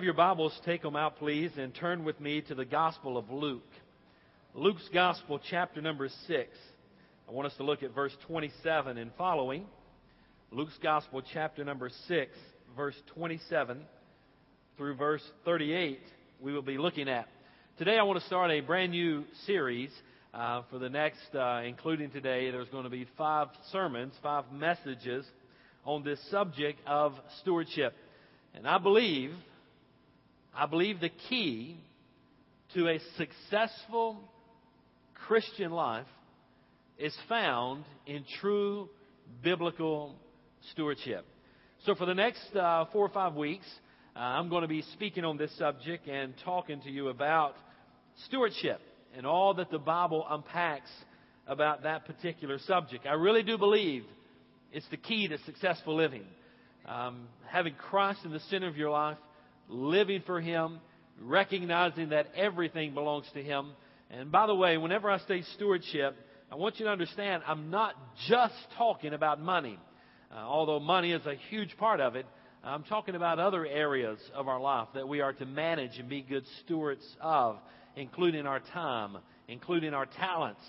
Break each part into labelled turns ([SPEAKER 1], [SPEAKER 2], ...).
[SPEAKER 1] Have your Bibles, take them out, please, and turn with me to the Gospel of Luke. Luke's Gospel, chapter number 6. I want us to look at verse 27 and following. Luke's Gospel, chapter number 6, verse 27 through verse 38, we will be looking at. Today, I want to start a brand new series. Uh, for the next, uh, including today, there's going to be five sermons, five messages on this subject of stewardship. And I believe I believe the key to a successful Christian life is found in true biblical stewardship. So, for the next uh, four or five weeks, uh, I'm going to be speaking on this subject and talking to you about stewardship and all that the Bible unpacks about that particular subject. I really do believe it's the key to successful living. Um, having Christ in the center of your life living for Him, recognizing that everything belongs to Him. And by the way, whenever I say stewardship, I want you to understand I'm not just talking about money. Uh, although money is a huge part of it, I'm talking about other areas of our life that we are to manage and be good stewards of, including our time, including our talents,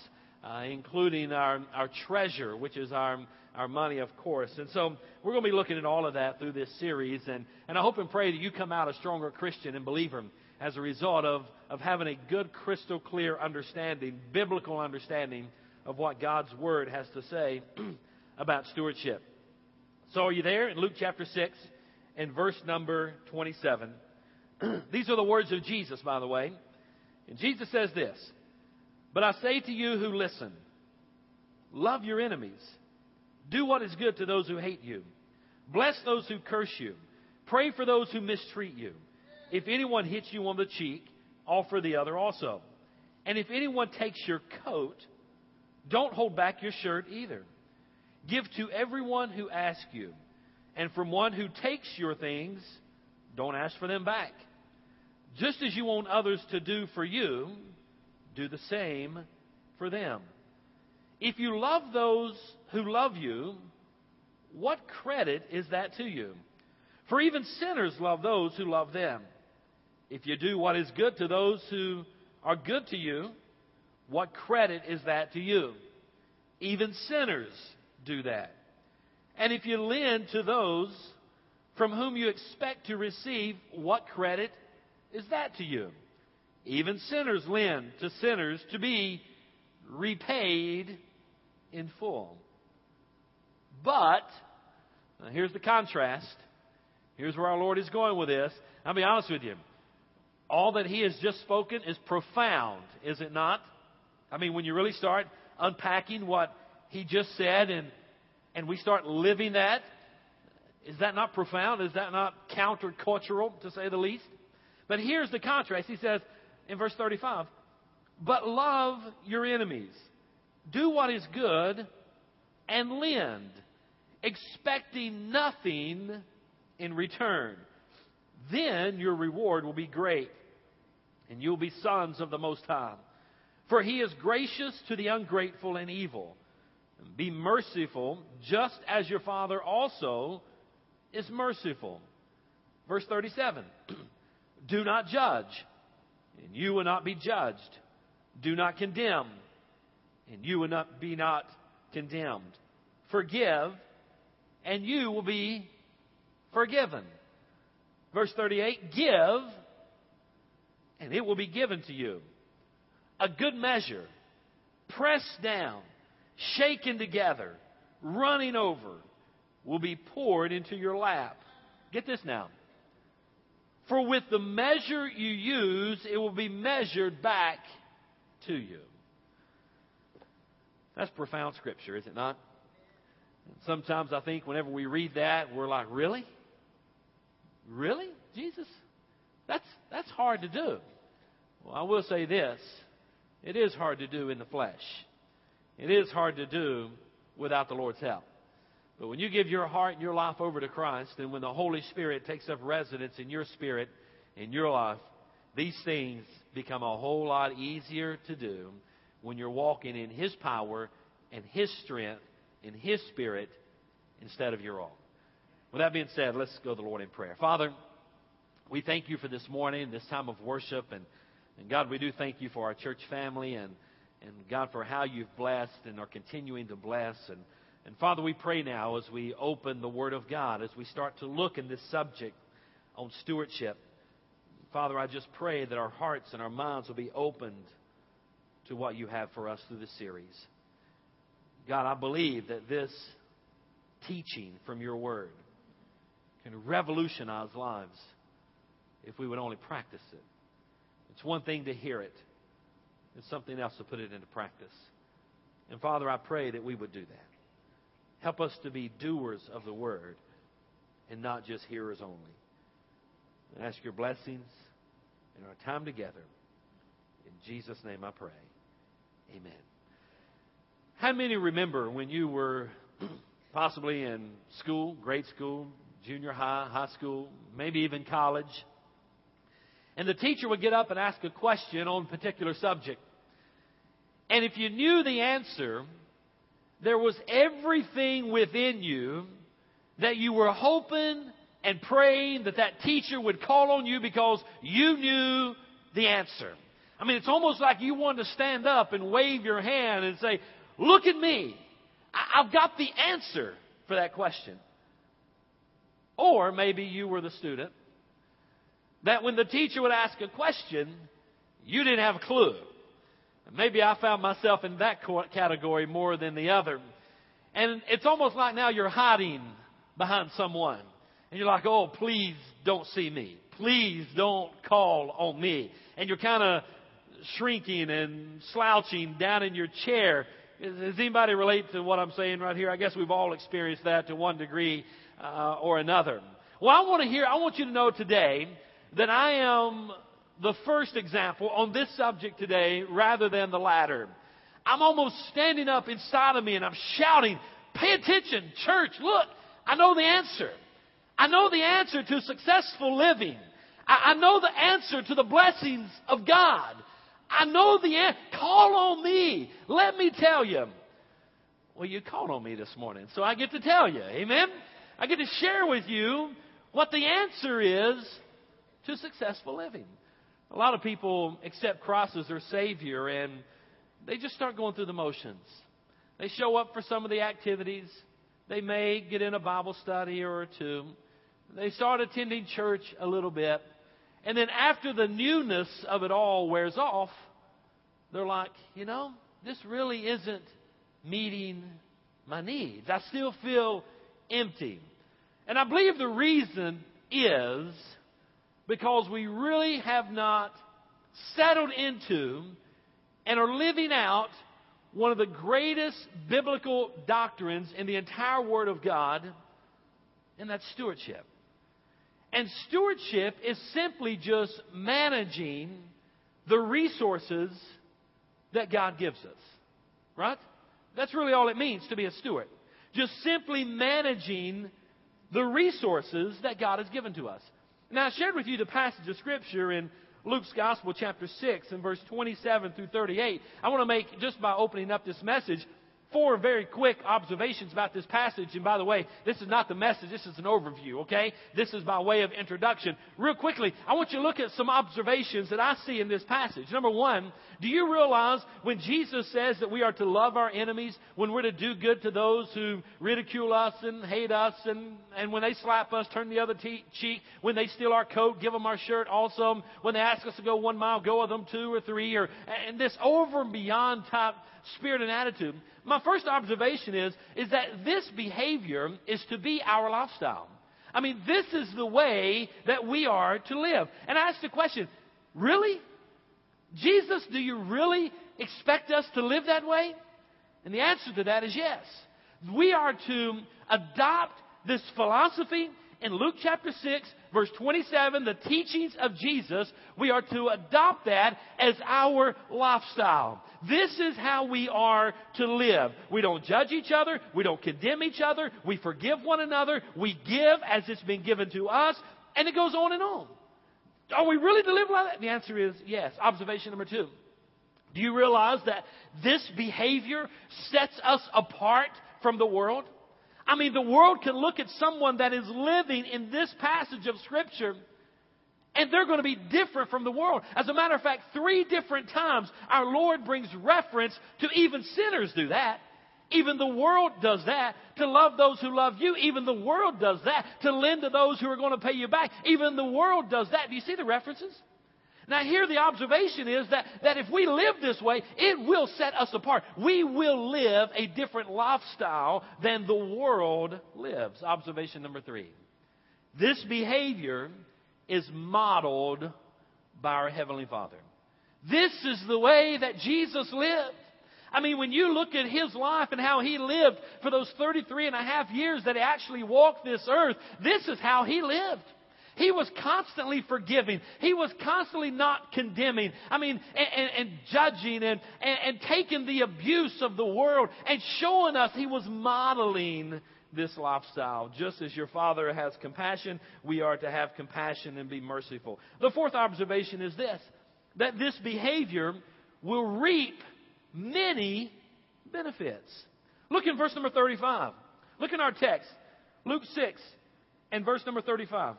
[SPEAKER 1] uh, including our, our treasure, which is our our money, of course. And so we're going to be looking at all of that through this series. And, and I hope and pray that you come out a stronger Christian and believer as a result of, of having a good, crystal clear understanding, biblical understanding of what God's Word has to say about stewardship. So are you there in Luke chapter 6 and verse number 27? These are the words of Jesus, by the way. And Jesus says this But I say to you who listen, love your enemies. Do what is good to those who hate you. Bless those who curse you. Pray for those who mistreat you. If anyone hits you on the cheek, offer the other also. And if anyone takes your coat, don't hold back your shirt either. Give to everyone who asks you. And from one who takes your things, don't ask for them back. Just as you want others to do for you, do the same for them. If you love those who love you, what credit is that to you? For even sinners love those who love them. If you do what is good to those who are good to you, what credit is that to you? Even sinners do that. And if you lend to those from whom you expect to receive, what credit is that to you? Even sinners lend to sinners to be repaid in full. But, here's the contrast. Here's where our Lord is going with this. I'll be honest with you. All that He has just spoken is profound, is it not? I mean, when you really start unpacking what He just said and, and we start living that, is that not profound? Is that not countercultural, to say the least? But here's the contrast. He says in verse 35, But love your enemies. Do what is good and lend, expecting nothing in return. Then your reward will be great, and you'll be sons of the Most High. For he is gracious to the ungrateful and evil. Be merciful, just as your Father also is merciful. Verse 37 Do not judge, and you will not be judged. Do not condemn and you will not be not condemned. Forgive, and you will be forgiven. Verse 38 Give, and it will be given to you. A good measure, pressed down, shaken together, running over, will be poured into your lap. Get this now. For with the measure you use, it will be measured back to you. That's profound scripture, is it not? Sometimes I think whenever we read that, we're like, really? Really? Jesus? That's, that's hard to do. Well, I will say this it is hard to do in the flesh, it is hard to do without the Lord's help. But when you give your heart and your life over to Christ, and when the Holy Spirit takes up residence in your spirit, in your life, these things become a whole lot easier to do when you're walking in His power and His strength, in His Spirit, instead of your own. With that being said, let's go to the Lord in prayer. Father, we thank you for this morning, this time of worship, and, and God, we do thank you for our church family and, and God, for how you've blessed and are continuing to bless. And, and Father, we pray now as we open the Word of God, as we start to look in this subject on stewardship. Father, I just pray that our hearts and our minds will be opened to what you have for us through this series. God, I believe that this teaching from your word can revolutionize lives if we would only practice it. It's one thing to hear it, it's something else to put it into practice. And Father, I pray that we would do that. Help us to be doers of the word and not just hearers only. I ask your blessings in our time together. In Jesus' name I pray. Amen. How many remember when you were possibly in school, grade school, junior high, high school, maybe even college, and the teacher would get up and ask a question on a particular subject. And if you knew the answer, there was everything within you that you were hoping and praying that that teacher would call on you because you knew the answer. I mean, it's almost like you wanted to stand up and wave your hand and say, Look at me. I- have got the answer for that question. Or maybe you were the student that when the teacher would ask a question, you didn't have a clue. Maybe I found myself in that category more than the other. And it's almost like now you're hiding behind someone. And you're like, oh, please don't see me. Please don't call on me. And you're kind of shrinking and slouching down in your chair. Does anybody relate to what I'm saying right here? I guess we've all experienced that to one degree uh, or another. Well, I want to hear, I want you to know today that I am the first example on this subject today rather than the latter. I'm almost standing up inside of me and I'm shouting, pay attention, church, look, I know the answer. I know the answer to successful living. I, I know the answer to the blessings of God. I know the answer. Call on me. Let me tell you. Well, you called on me this morning, so I get to tell you. Amen? I get to share with you what the answer is to successful living. A lot of people accept Christ as their Savior and they just start going through the motions. They show up for some of the activities. They may get in a Bible study or two. They start attending church a little bit. And then after the newness of it all wears off, they're like, you know, this really isn't meeting my needs. I still feel empty. And I believe the reason is because we really have not settled into and are living out one of the greatest biblical doctrines in the entire Word of God, and that's stewardship. And stewardship is simply just managing the resources that God gives us. Right? That's really all it means to be a steward. Just simply managing the resources that God has given to us. Now, I shared with you the passage of Scripture in Luke's Gospel, chapter 6, and verse 27 through 38. I want to make, just by opening up this message, four very quick observations about this passage. And by the way, this is not the message, this is an overview, okay? This is by way of introduction. Real quickly, I want you to look at some observations that I see in this passage. Number one, do you realize when Jesus says that we are to love our enemies, when we're to do good to those who ridicule us and hate us, and, and when they slap us, turn the other te- cheek, when they steal our coat, give them our shirt also, when they ask us to go one mile, go with them two or three, or, and this over and beyond type spirit and attitude. My first observation is, is that this behavior is to be our lifestyle. I mean, this is the way that we are to live. And I ask the question, really? Jesus, do you really expect us to live that way? And the answer to that is yes. We are to adopt this philosophy in Luke chapter 6, verse 27, the teachings of Jesus, we are to adopt that as our lifestyle. This is how we are to live. We don't judge each other. We don't condemn each other. We forgive one another. We give as it's been given to us. And it goes on and on. Are we really to live like that? The answer is yes. Observation number two. Do you realize that this behavior sets us apart from the world? I mean, the world can look at someone that is living in this passage of Scripture and they're going to be different from the world. As a matter of fact, three different times our Lord brings reference to even sinners do that. Even the world does that. To love those who love you, even the world does that. To lend to those who are going to pay you back, even the world does that. Do you see the references? Now, here the observation is that, that if we live this way, it will set us apart. We will live a different lifestyle than the world lives. Observation number three. This behavior is modeled by our Heavenly Father. This is the way that Jesus lived. I mean, when you look at his life and how he lived for those 33 and a half years that he actually walked this earth, this is how he lived. He was constantly forgiving. He was constantly not condemning. I mean, and, and, and judging and, and, and taking the abuse of the world and showing us he was modeling this lifestyle. Just as your Father has compassion, we are to have compassion and be merciful. The fourth observation is this that this behavior will reap many benefits. Look in verse number 35. Look in our text, Luke 6 and verse number 35.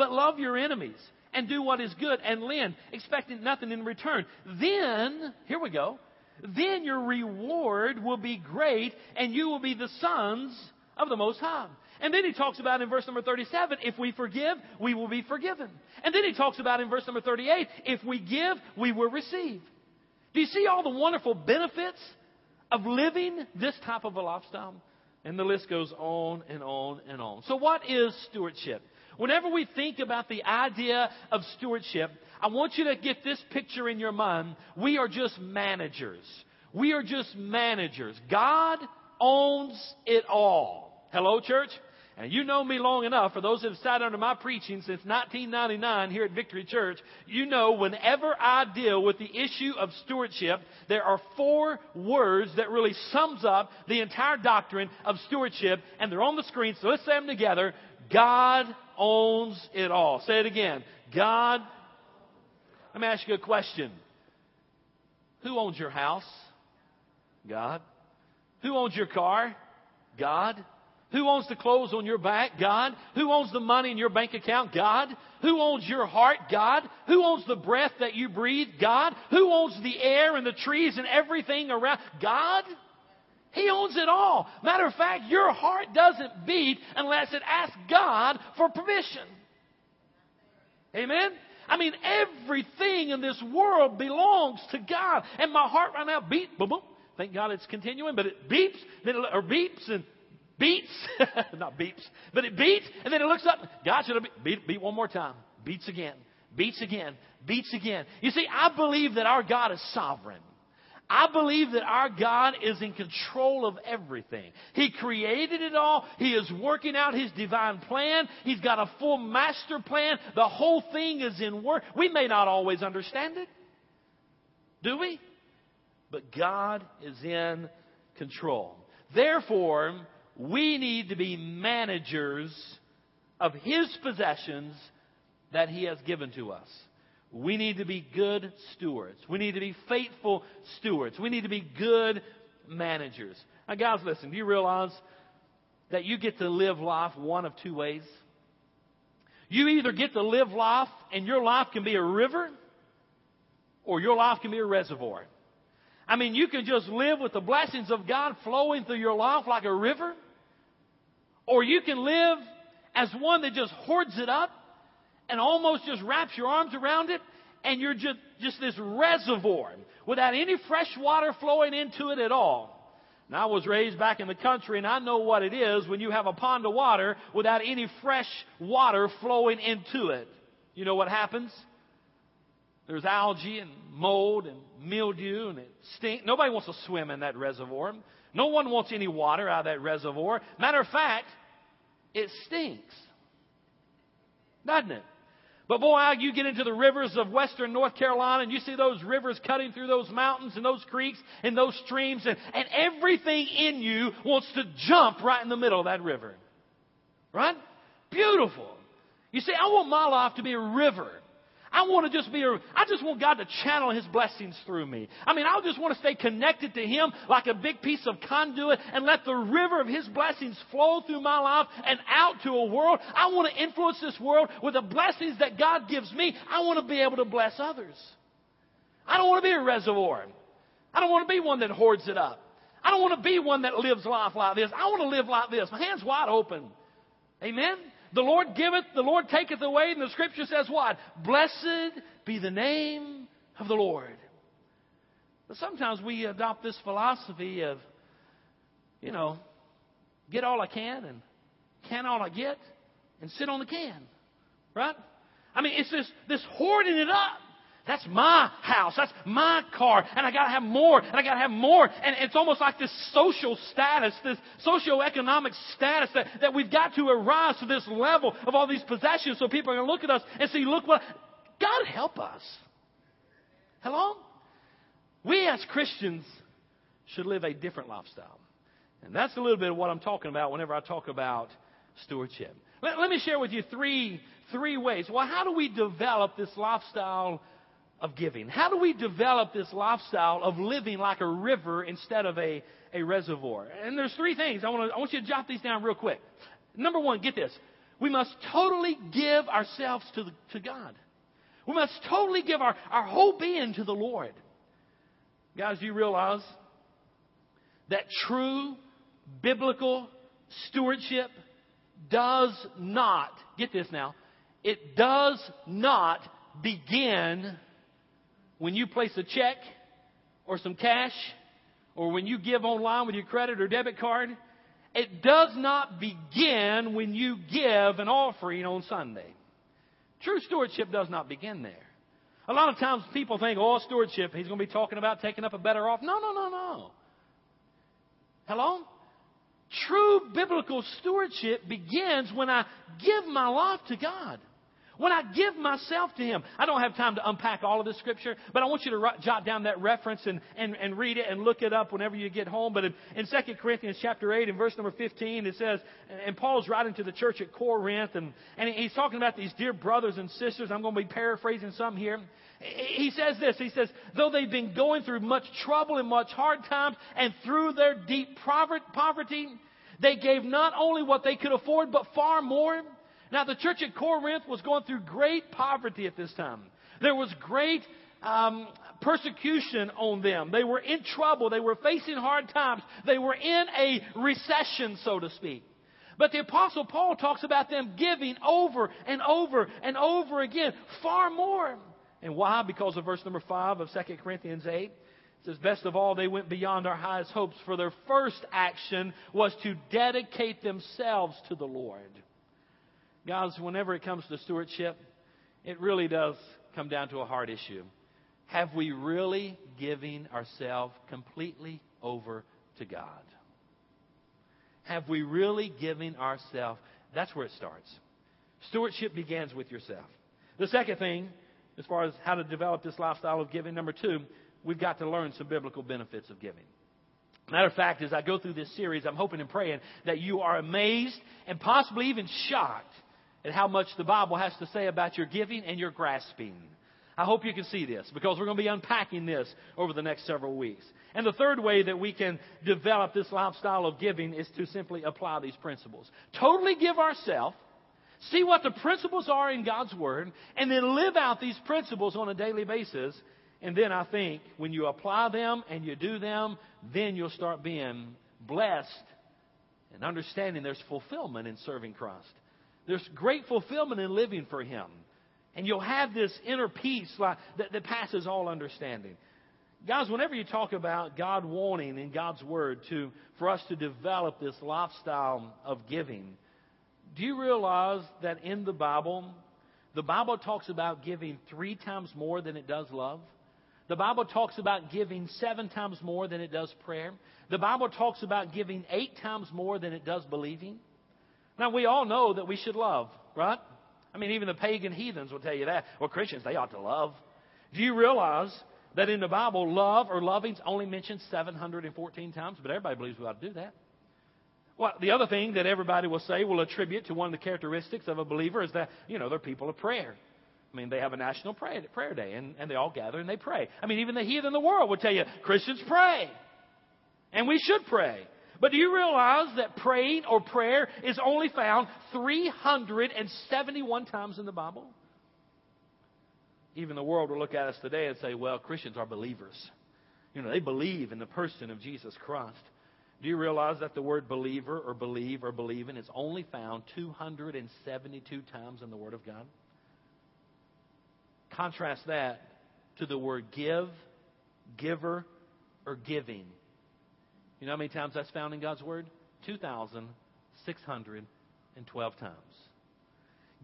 [SPEAKER 1] But love your enemies and do what is good and lend, expecting nothing in return. Then, here we go, then your reward will be great and you will be the sons of the Most High. And then he talks about in verse number 37, if we forgive, we will be forgiven. And then he talks about in verse number 38, if we give, we will receive. Do you see all the wonderful benefits of living this type of a lifestyle? And the list goes on and on and on. So what is stewardship? Whenever we think about the idea of stewardship, I want you to get this picture in your mind. We are just managers. We are just managers. God owns it all. Hello, church? And you know me long enough, for those that have sat under my preaching since 1999 here at Victory Church, you know whenever I deal with the issue of stewardship, there are four words that really sums up the entire doctrine of stewardship, and they're on the screen, so let's say them together. God owns it all. Say it again. God. Let me ask you a question. Who owns your house? God. Who owns your car? God. Who owns the clothes on your back? God. Who owns the money in your bank account? God. Who owns your heart? God. Who owns the breath that you breathe? God. Who owns the air and the trees and everything around? God. He owns it all. Matter of fact, your heart doesn't beat unless it asks God for permission. Amen? I mean, everything in this world belongs to God. And my heart right now beat, boom, boom. Thank God it's continuing, but it beeps, then or beeps and beats, not beeps, but it beats, and then it looks up. God should have beat, beat one more time. Beats again, beats again, beats again. You see, I believe that our God is sovereign. I believe that our God is in control of everything. He created it all. He is working out His divine plan. He's got a full master plan. The whole thing is in work. We may not always understand it. Do we? But God is in control. Therefore, we need to be managers of His possessions that He has given to us. We need to be good stewards. We need to be faithful stewards. We need to be good managers. Now, guys, listen, do you realize that you get to live life one of two ways? You either get to live life and your life can be a river or your life can be a reservoir. I mean, you can just live with the blessings of God flowing through your life like a river, or you can live as one that just hoards it up and almost just wraps your arms around it, and you're just, just this reservoir without any fresh water flowing into it at all. Now, I was raised back in the country, and I know what it is when you have a pond of water without any fresh water flowing into it. You know what happens? there's algae and mold and mildew and it stinks. Nobody wants to swim in that reservoir. No one wants any water out of that reservoir. Matter of fact, it stinks. Doesn't it? But boy, you get into the rivers of western North Carolina and you see those rivers cutting through those mountains and those creeks and those streams and, and everything in you wants to jump right in the middle of that river. Right? Beautiful. You see, I want my life to be a river. I want to just be a, I just want God to channel His blessings through me. I mean, I just want to stay connected to Him like a big piece of conduit and let the river of His blessings flow through my life and out to a world. I want to influence this world with the blessings that God gives me. I want to be able to bless others. I don't want to be a reservoir. I don't want to be one that hoards it up. I don't want to be one that lives life like this. I want to live like this. My hands wide open. Amen? The Lord giveth, the Lord taketh away, and the scripture says what? Blessed be the name of the Lord. But sometimes we adopt this philosophy of, you know, get all I can and can all I get and sit on the can. Right? I mean, it's this, this hoarding it up. That's my house. That's my car. And I gotta have more. And I gotta have more. And it's almost like this social status, this socioeconomic status that, that we've got to arise to this level of all these possessions so people are gonna look at us and see, look what, God help us. Hello? We as Christians should live a different lifestyle. And that's a little bit of what I'm talking about whenever I talk about stewardship. Let, let me share with you three, three ways. Well, how do we develop this lifestyle of giving? How do we develop this lifestyle of living like a river instead of a, a reservoir? And there's three things. I want, to, I want you to jot these down real quick. Number one, get this. We must totally give ourselves to, the, to God. We must totally give our, our whole being to the Lord. Guys, do you realize that true biblical stewardship does not, get this now, it does not begin when you place a check or some cash or when you give online with your credit or debit card, it does not begin when you give an offering on Sunday. True stewardship does not begin there. A lot of times people think, oh, stewardship, he's going to be talking about taking up a better off. No, no, no, no. Hello? True biblical stewardship begins when I give my life to God. When I give myself to Him, I don't have time to unpack all of this scripture, but I want you to jot down that reference and, and, and read it and look it up whenever you get home. But in, in 2 Corinthians chapter 8 and verse number 15, it says, and Paul's writing to the church at Corinth, and, and he's talking about these dear brothers and sisters. I'm going to be paraphrasing some here. He says this, he says, though they've been going through much trouble and much hard times, and through their deep poverty, they gave not only what they could afford, but far more. Now, the church at Corinth was going through great poverty at this time. There was great um, persecution on them. They were in trouble. They were facing hard times. They were in a recession, so to speak. But the Apostle Paul talks about them giving over and over and over again, far more. And why? Because of verse number 5 of 2 Corinthians 8. It says, Best of all, they went beyond our highest hopes, for their first action was to dedicate themselves to the Lord. Guys, whenever it comes to stewardship, it really does come down to a hard issue. Have we really given ourselves completely over to God? Have we really given ourselves? That's where it starts. Stewardship begins with yourself. The second thing, as far as how to develop this lifestyle of giving, number two, we've got to learn some biblical benefits of giving. Matter of fact, as I go through this series, I'm hoping and praying that you are amazed and possibly even shocked at how much the Bible has to say about your giving and your grasping. I hope you can see this because we're going to be unpacking this over the next several weeks. And the third way that we can develop this lifestyle of giving is to simply apply these principles. Totally give ourselves, see what the principles are in God's Word, and then live out these principles on a daily basis. And then I think when you apply them and you do them, then you'll start being blessed and understanding there's fulfillment in serving Christ. There's great fulfillment in living for Him. And you'll have this inner peace like, that, that passes all understanding. Guys, whenever you talk about God wanting in God's Word to, for us to develop this lifestyle of giving, do you realize that in the Bible, The Bible talks about giving three times more than it does love. The Bible talks about giving seven times more than it does prayer. The Bible talks about giving eight times more than it does believing. Now, we all know that we should love, right? I mean, even the pagan heathens will tell you that. Well, Christians, they ought to love. Do you realize that in the Bible, love or loving's only mentioned 714 times? But everybody believes we ought to do that. Well, the other thing that everybody will say will attribute to one of the characteristics of a believer is that, you know, they're people of prayer. I mean, they have a national prayer, prayer day, and, and they all gather and they pray. I mean, even the heathen in the world would tell you, Christians pray. And we should pray. But do you realize that praying or prayer is only found 371 times in the Bible? Even the world will look at us today and say, well, Christians are believers. You know, they believe in the person of Jesus Christ. Do you realize that the word believer or believe or believing is only found 272 times in the Word of God? Contrast that to the word give, giver, or giving. You know how many times that's found in God's Word? 2,612 times.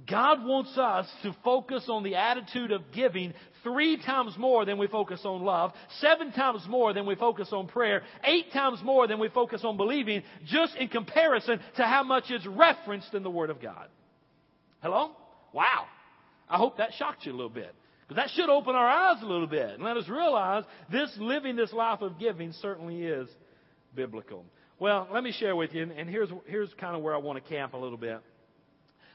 [SPEAKER 1] God wants us to focus on the attitude of giving three times more than we focus on love, seven times more than we focus on prayer, eight times more than we focus on believing, just in comparison to how much is referenced in the Word of God. Hello? Wow. I hope that shocked you a little bit. Because that should open our eyes a little bit and let us realize this living this life of giving certainly is biblical. Well, let me share with you, and here's, here's kind of where I want to camp a little bit.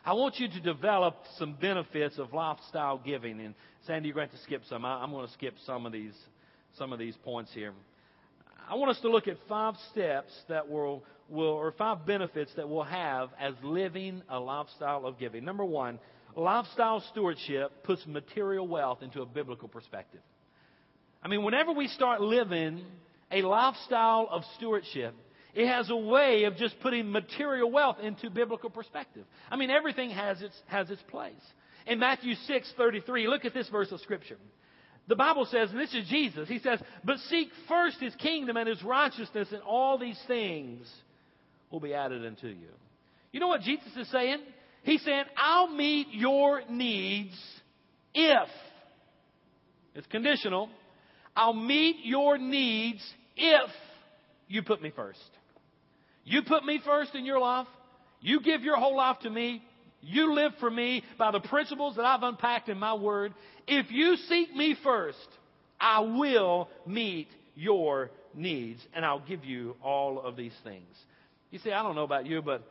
[SPEAKER 1] I want you to develop some benefits of lifestyle giving. And Sandy, you're going to, to skip some. I, I'm going to skip some of these some of these points here. I want us to look at five steps that will, will or five benefits that we'll have as living a lifestyle of giving. Number one, lifestyle stewardship puts material wealth into a biblical perspective. I mean, whenever we start living a lifestyle of stewardship, it has a way of just putting material wealth into biblical perspective. I mean, everything has its, has its place. In Matthew 6, 33, look at this verse of Scripture. The Bible says, and this is Jesus, He says, But seek first His kingdom and His righteousness, and all these things will be added unto you. You know what Jesus is saying? He's saying, I'll meet your needs if, it's conditional, I'll meet your needs if you put me first. You put me first in your life. You give your whole life to me. You live for me by the principles that I've unpacked in my word. If you seek me first, I will meet your needs and I'll give you all of these things. You see, I don't know about you, but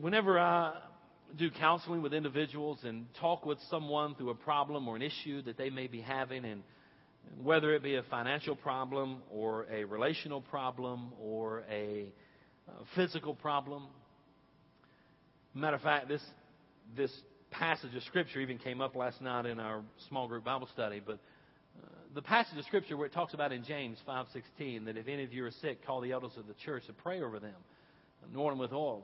[SPEAKER 1] whenever I do counseling with individuals and talk with someone through a problem or an issue that they may be having, and whether it be a financial problem or a relational problem or a uh, physical problem. Matter of fact, this this passage of scripture even came up last night in our small group Bible study. But uh, the passage of scripture where it talks about in James five sixteen that if any of you are sick, call the elders of the church to pray over them, anoint them with oil,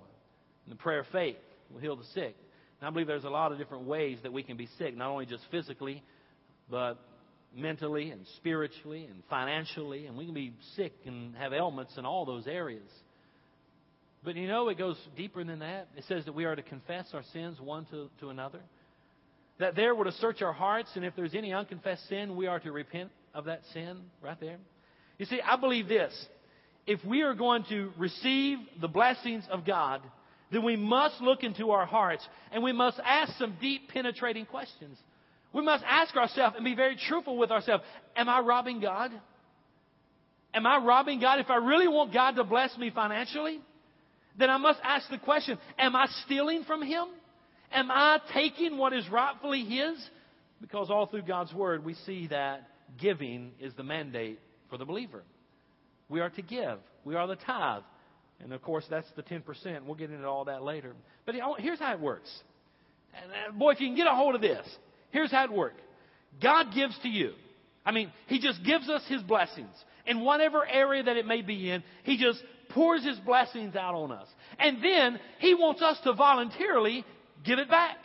[SPEAKER 1] and the prayer of faith will heal the sick. And I believe there's a lot of different ways that we can be sick, not only just physically, but mentally and spiritually and financially, and we can be sick and have ailments in all those areas. But you know, it goes deeper than that. It says that we are to confess our sins one to, to another. That there we're to search our hearts, and if there's any unconfessed sin, we are to repent of that sin right there. You see, I believe this. If we are going to receive the blessings of God, then we must look into our hearts and we must ask some deep, penetrating questions. We must ask ourselves and be very truthful with ourselves Am I robbing God? Am I robbing God? If I really want God to bless me financially, then I must ask the question Am I stealing from Him? Am I taking what is rightfully His? Because all through God's Word, we see that giving is the mandate for the believer. We are to give, we are the tithe. And of course, that's the 10%. We'll get into all that later. But here's how it works. Uh, boy, if you can get a hold of this, Here's how it works God gives to you. I mean, He just gives us His blessings. In whatever area that it may be in, He just pours His blessings out on us. And then He wants us to voluntarily give it back.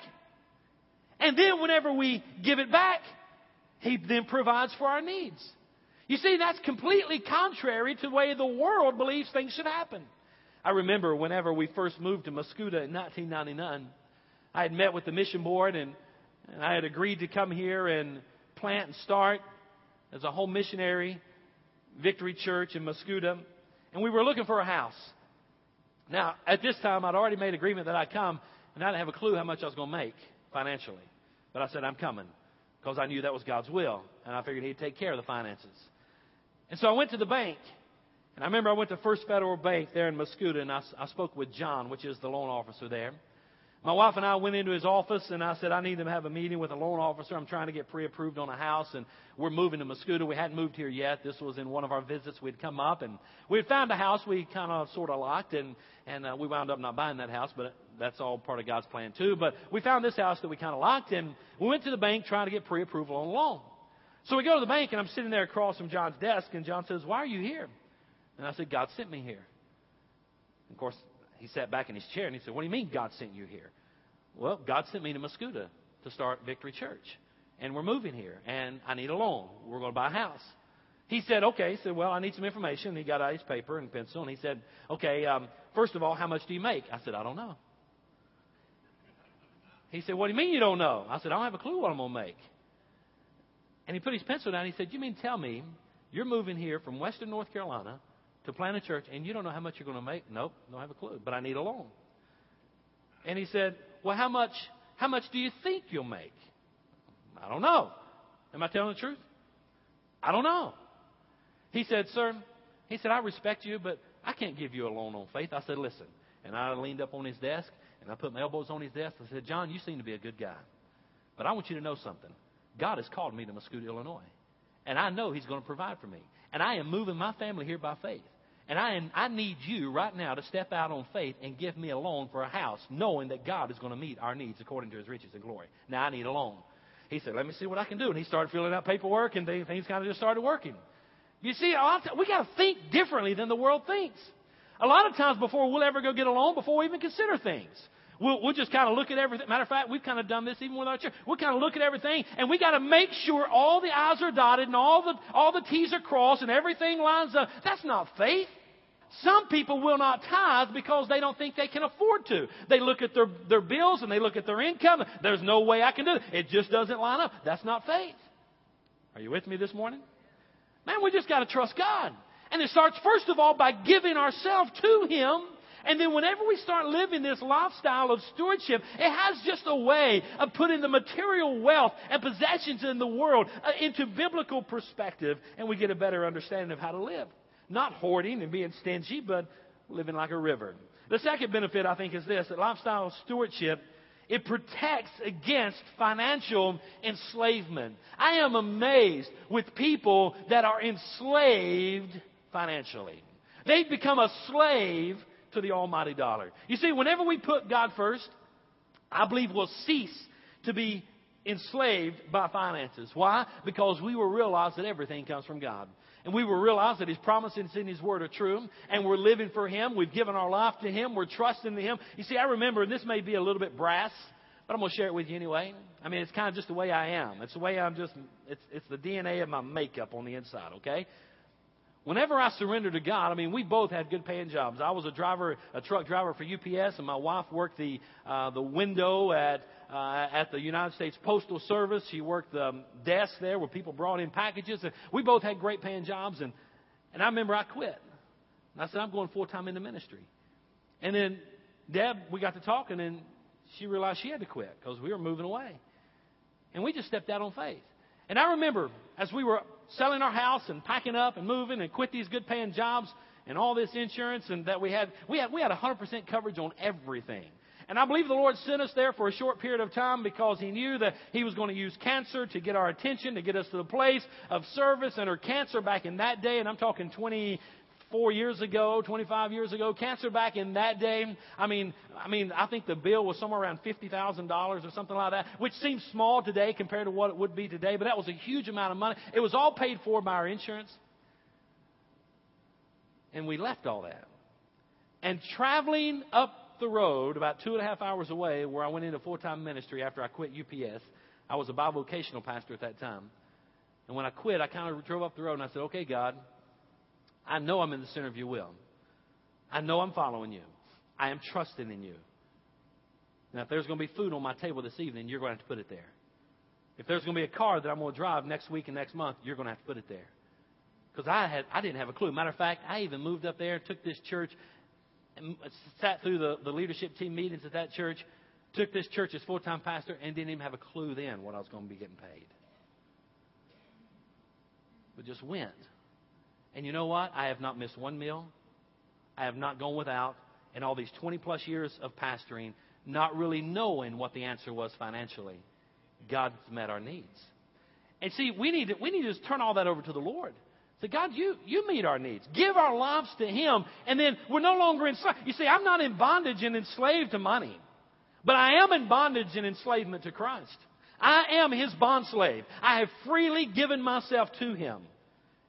[SPEAKER 1] And then whenever we give it back, He then provides for our needs. You see, that's completely contrary to the way the world believes things should happen. I remember whenever we first moved to Mascoutah in 1999, I had met with the mission board and, and I had agreed to come here and plant and start as a home missionary Victory Church in Mascoutah. And we were looking for a house. Now, at this time, I'd already made agreement that I'd come, and I didn't have a clue how much I was going to make financially. But I said, I'm coming because I knew that was God's will, and I figured He'd take care of the finances. And so I went to the bank, and I remember I went to First Federal Bank there in Mascoutah, and I, I spoke with John, which is the loan officer there. My wife and I went into his office and I said, I need to have a meeting with a loan officer. I'm trying to get pre approved on a house and we're moving to Mascoutah. We hadn't moved here yet. This was in one of our visits. We'd come up and we had found a house we kind of sort of liked and, and uh, we wound up not buying that house, but that's all part of God's plan too. But we found this house that we kind of liked and we went to the bank trying to get pre approval on a loan. So we go to the bank and I'm sitting there across from John's desk and John says, Why are you here? And I said, God sent me here. Of course, he sat back in his chair and he said, What do you mean God sent you here? Well, God sent me to Mascoutah to start Victory Church. And we're moving here. And I need a loan. We're going to buy a house. He said, okay. He said, well, I need some information. He got out his paper and pencil. And he said, okay, um, first of all, how much do you make? I said, I don't know. He said, what do you mean you don't know? I said, I don't have a clue what I'm going to make. And he put his pencil down. He said, you mean tell me you're moving here from Western North Carolina to plant a church and you don't know how much you're going to make? Nope, don't have a clue. But I need a loan. And he said, well, how much, how much do you think you'll make? I don't know. Am I telling the truth? I don't know. He said, Sir, he said, I respect you, but I can't give you a loan on faith. I said, Listen. And I leaned up on his desk and I put my elbows on his desk. I said, John, you seem to be a good guy. But I want you to know something. God has called me to Mascoutah, Illinois. And I know He's going to provide for me. And I am moving my family here by faith. And I, am, I need you right now to step out on faith and give me a loan for a house, knowing that God is going to meet our needs according to his riches and glory. Now I need a loan. He said, Let me see what I can do. And he started filling out paperwork, and things kind of just started working. You see, we got to think differently than the world thinks. A lot of times before we'll ever go get a loan, before we even consider things, we'll, we'll just kind of look at everything. Matter of fact, we've kind of done this even with our church. We'll kind of look at everything, and we got to make sure all the I's are dotted and all the all the T's are crossed and everything lines up. That's not faith. Some people will not tithe because they don't think they can afford to. They look at their, their bills and they look at their income. There's no way I can do it. It just doesn't line up. That's not faith. Are you with me this morning? Man, we just got to trust God. And it starts, first of all, by giving ourselves to Him. And then whenever we start living this lifestyle of stewardship, it has just a way of putting the material wealth and possessions in the world uh, into biblical perspective, and we get a better understanding of how to live. Not hoarding and being stingy, but living like a river. The second benefit, I think, is this that lifestyle stewardship it protects against financial enslavement. I am amazed with people that are enslaved financially. They've become a slave to the almighty dollar. You see, whenever we put God first, I believe we'll cease to be enslaved by finances. Why? Because we will realize that everything comes from God. And we will realize that His promises in His Word are true, and we're living for Him. We've given our life to Him. We're trusting in Him. You see, I remember, and this may be a little bit brass, but I'm going to share it with you anyway. I mean, it's kind of just the way I am. It's the way I'm just, it's, it's the DNA of my makeup on the inside, okay? Whenever I surrender to God, I mean, we both had good paying jobs. I was a driver, a truck driver for UPS, and my wife worked the, uh, the window at uh, at the United States Postal Service. She worked the desk there where people brought in packages. And we both had great paying jobs. And, and I remember I quit. And I said, I'm going full time into ministry. And then Deb, we got to talking, and she realized she had to quit because we were moving away. And we just stepped out on faith. And I remember as we were selling our house and packing up and moving and quit these good paying jobs and all this insurance and that we had, we had, we had 100% coverage on everything. And I believe the Lord sent us there for a short period of time because He knew that He was going to use cancer to get our attention, to get us to the place of service. And her cancer back in that day, and I'm talking 24 years ago, 25 years ago, cancer back in that day. I mean, I mean, I think the bill was somewhere around fifty thousand dollars or something like that, which seems small today compared to what it would be today. But that was a huge amount of money. It was all paid for by our insurance, and we left all that. And traveling up the road, about two and a half hours away, where I went into full time ministry after I quit UPS. I was a bivocational pastor at that time. And when I quit, I kind of drove up the road and I said, Okay, God, I know I'm in the center of your will. I know I'm following you. I am trusting in you. Now, if there's going to be food on my table this evening, you're going to have to put it there. If there's going to be a car that I'm going to drive next week and next month, you're going to have to put it there. Because I had I didn't have a clue. Matter of fact, I even moved up there, took this church, and sat through the, the leadership team meetings at that church, took this church as full time pastor, and didn't even have a clue then what I was going to be getting paid. But just went. And you know what? I have not missed one meal. I have not gone without in all these 20 plus years of pastoring, not really knowing what the answer was financially. God's met our needs. And see, we need to, we need to just turn all that over to the Lord. Say, God, you, you meet our needs. Give our lives to Him. And then we're no longer enslaved. You see, I'm not in bondage and enslaved to money, but I am in bondage and enslavement to Christ. I am His bond slave. I have freely given myself to Him.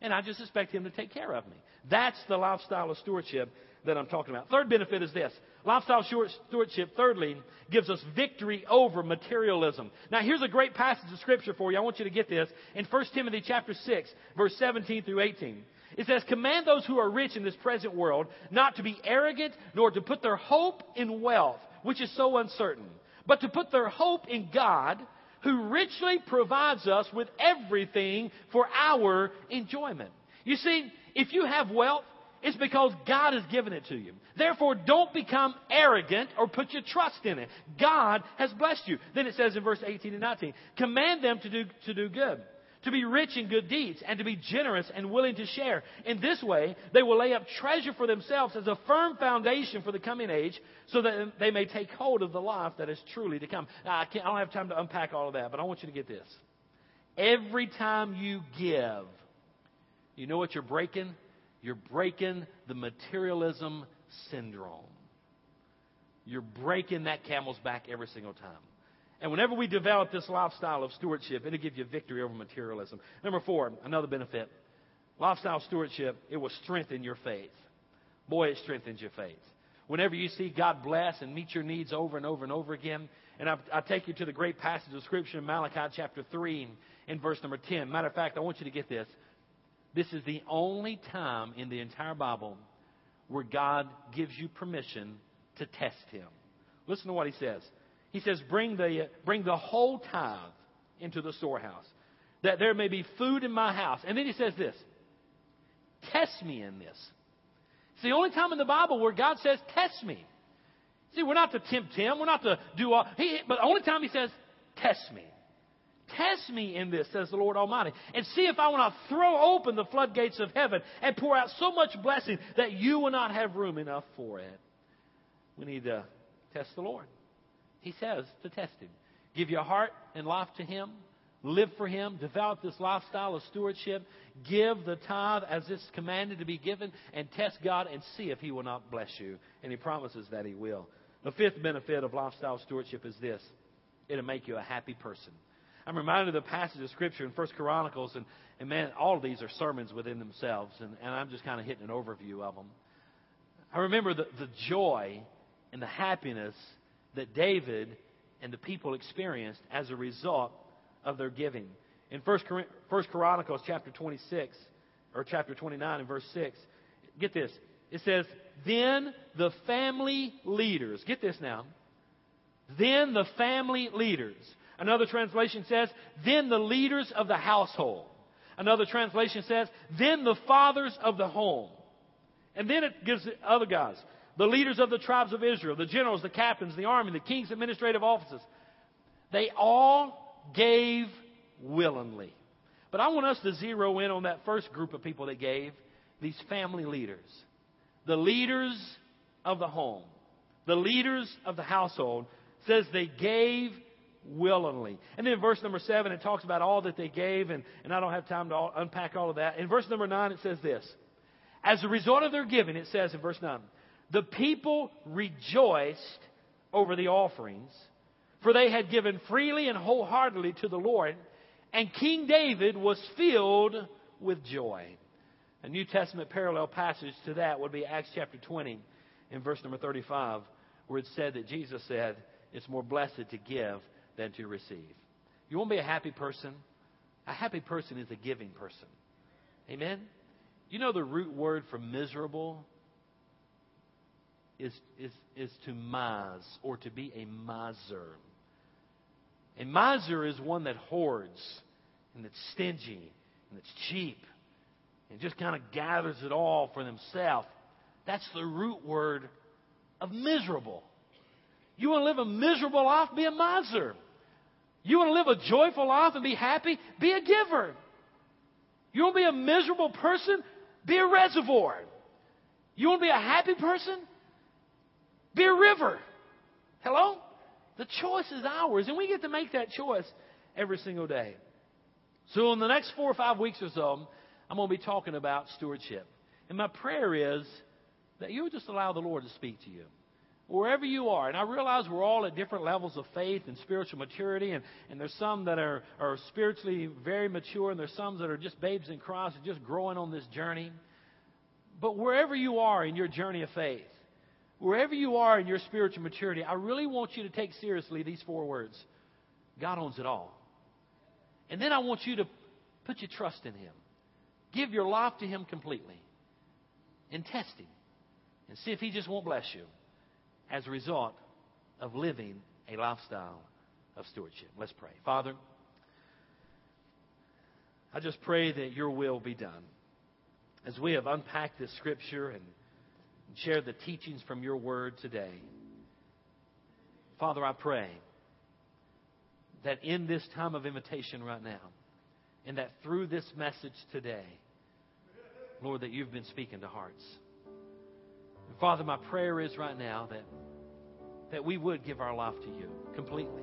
[SPEAKER 1] And I just expect Him to take care of me. That's the lifestyle of stewardship that I'm talking about. Third benefit is this. Lifestyle stewardship, thirdly, gives us victory over materialism. Now, here's a great passage of scripture for you. I want you to get this. In 1 Timothy chapter 6, verse 17 through 18. It says, Command those who are rich in this present world not to be arrogant, nor to put their hope in wealth, which is so uncertain, but to put their hope in God, who richly provides us with everything for our enjoyment. You see, if you have wealth, it's because God has given it to you. Therefore, don't become arrogant or put your trust in it. God has blessed you. Then it says in verse 18 and 19, command them to do, to do good, to be rich in good deeds, and to be generous and willing to share. In this way, they will lay up treasure for themselves as a firm foundation for the coming age, so that they may take hold of the life that is truly to come. Now, I, I don't have time to unpack all of that, but I want you to get this. Every time you give, you know what you're breaking? You're breaking the materialism syndrome. You're breaking that camel's back every single time. And whenever we develop this lifestyle of stewardship, it'll give you victory over materialism. Number four, another benefit. Lifestyle stewardship, it will strengthen your faith. Boy, it strengthens your faith. Whenever you see God bless and meet your needs over and over and over again, and I, I take you to the great passage of Scripture in Malachi chapter 3 in verse number 10. Matter of fact, I want you to get this. This is the only time in the entire Bible where God gives you permission to test him. Listen to what he says. He says, Bring the, bring the whole tithe into the storehouse, that there may be food in my house. And then he says this Test me in this. It's the only time in the Bible where God says, Test me. See, we're not to tempt him. We're not to do all. He, but the only time he says, Test me. Test me in this, says the Lord Almighty, and see if I will not throw open the floodgates of heaven and pour out so much blessing that you will not have room enough for it. We need to test the Lord. He says to test Him. Give your heart and life to Him. Live for Him. Develop this lifestyle of stewardship. Give the tithe as it's commanded to be given and test God and see if He will not bless you. And He promises that He will. The fifth benefit of lifestyle stewardship is this it'll make you a happy person. I'm reminded of the passage of Scripture in First Chronicles, and, and man, all of these are sermons within themselves, and, and I'm just kind of hitting an overview of them. I remember the, the joy and the happiness that David and the people experienced as a result of their giving. In First, First Chronicles chapter 26, or chapter 29 and verse 6, get this. It says, Then the family leaders, get this now, then the family leaders Another translation says, then the leaders of the household. Another translation says, then the fathers of the home. And then it gives the other guys, the leaders of the tribes of Israel, the generals, the captains, the army, the king's administrative offices. They all gave willingly. But I want us to zero in on that first group of people that gave, these family leaders. The leaders of the home, the leaders of the household, says they gave willingly. And then in verse number seven, it talks about all that they gave, and, and I don't have time to all, unpack all of that. In verse number nine, it says this As a result of their giving, it says in verse nine, the people rejoiced over the offerings, for they had given freely and wholeheartedly to the Lord, and King David was filled with joy. A New Testament parallel passage to that would be Acts chapter 20 in verse number 35, where it said that Jesus said, It's more blessed to give than to receive. You want to be a happy person? A happy person is a giving person. Amen? You know the root word for miserable is, is, is to mise or to be a miser. A miser is one that hoards and that's stingy and that's cheap and just kind of gathers it all for themselves. That's the root word of miserable. You want to live a miserable life? Be a miser. You want to live a joyful life and be happy? Be a giver. You want to be a miserable person? Be a reservoir. You want to be a happy person? Be a river. Hello? The choice is ours, and we get to make that choice every single day. So, in the next four or five weeks or so, I'm going to be talking about stewardship. And my prayer is that you would just allow the Lord to speak to you. Wherever you are, and I realize we're all at different levels of faith and spiritual maturity, and, and there's some that are, are spiritually very mature, and there's some that are just babes in Christ and just growing on this journey. But wherever you are in your journey of faith, wherever you are in your spiritual maturity, I really want you to take seriously these four words God owns it all. And then I want you to put your trust in Him. Give your life to Him completely. And test Him. And see if He just won't bless you as a result of living a lifestyle of stewardship. Let's pray. Father, I just pray that your will be done. As we have unpacked this scripture and shared the teachings from your word today, Father, I pray that in this time of invitation right now, and that through this message today, Lord, that you've been speaking to hearts. And Father, my prayer is right now that, that we would give our life to you completely.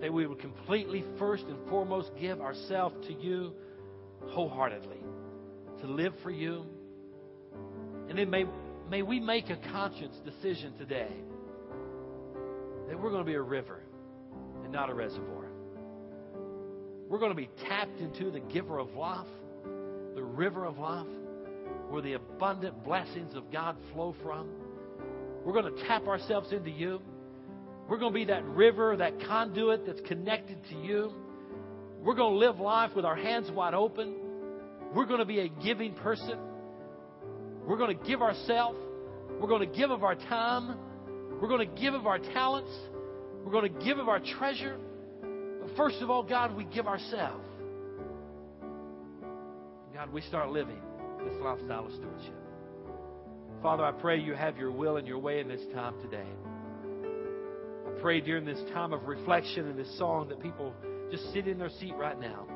[SPEAKER 1] That we would completely, first and foremost, give ourselves to you wholeheartedly, to live for you. And then may, may we make a conscious decision today that we're going to be a river and not a reservoir. We're going to be tapped into the giver of life, the river of life, where the abundant blessings of God flow from. We're going to tap ourselves into you. We're going to be that river, that conduit that's connected to you. We're going to live life with our hands wide open. We're going to be a giving person. We're going to give ourselves. We're going to give of our time. We're going to give of our talents. We're going to give of our treasure. But first of all, God, we give ourselves. God, we start living this lifestyle of stewardship. Father, I pray you have your will and your way in this time today. I pray during this time of reflection and this song that people just sit in their seat right now.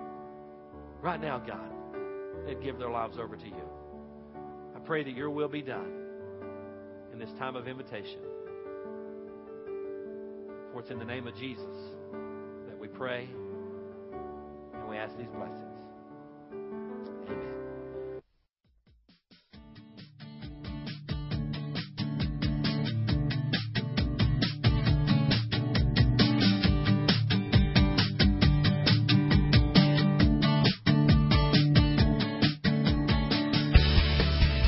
[SPEAKER 1] Right now, God, they'd give their lives over to you. Pray that your will be done in this time of invitation. For it's in the name of Jesus that we pray and we ask these blessings.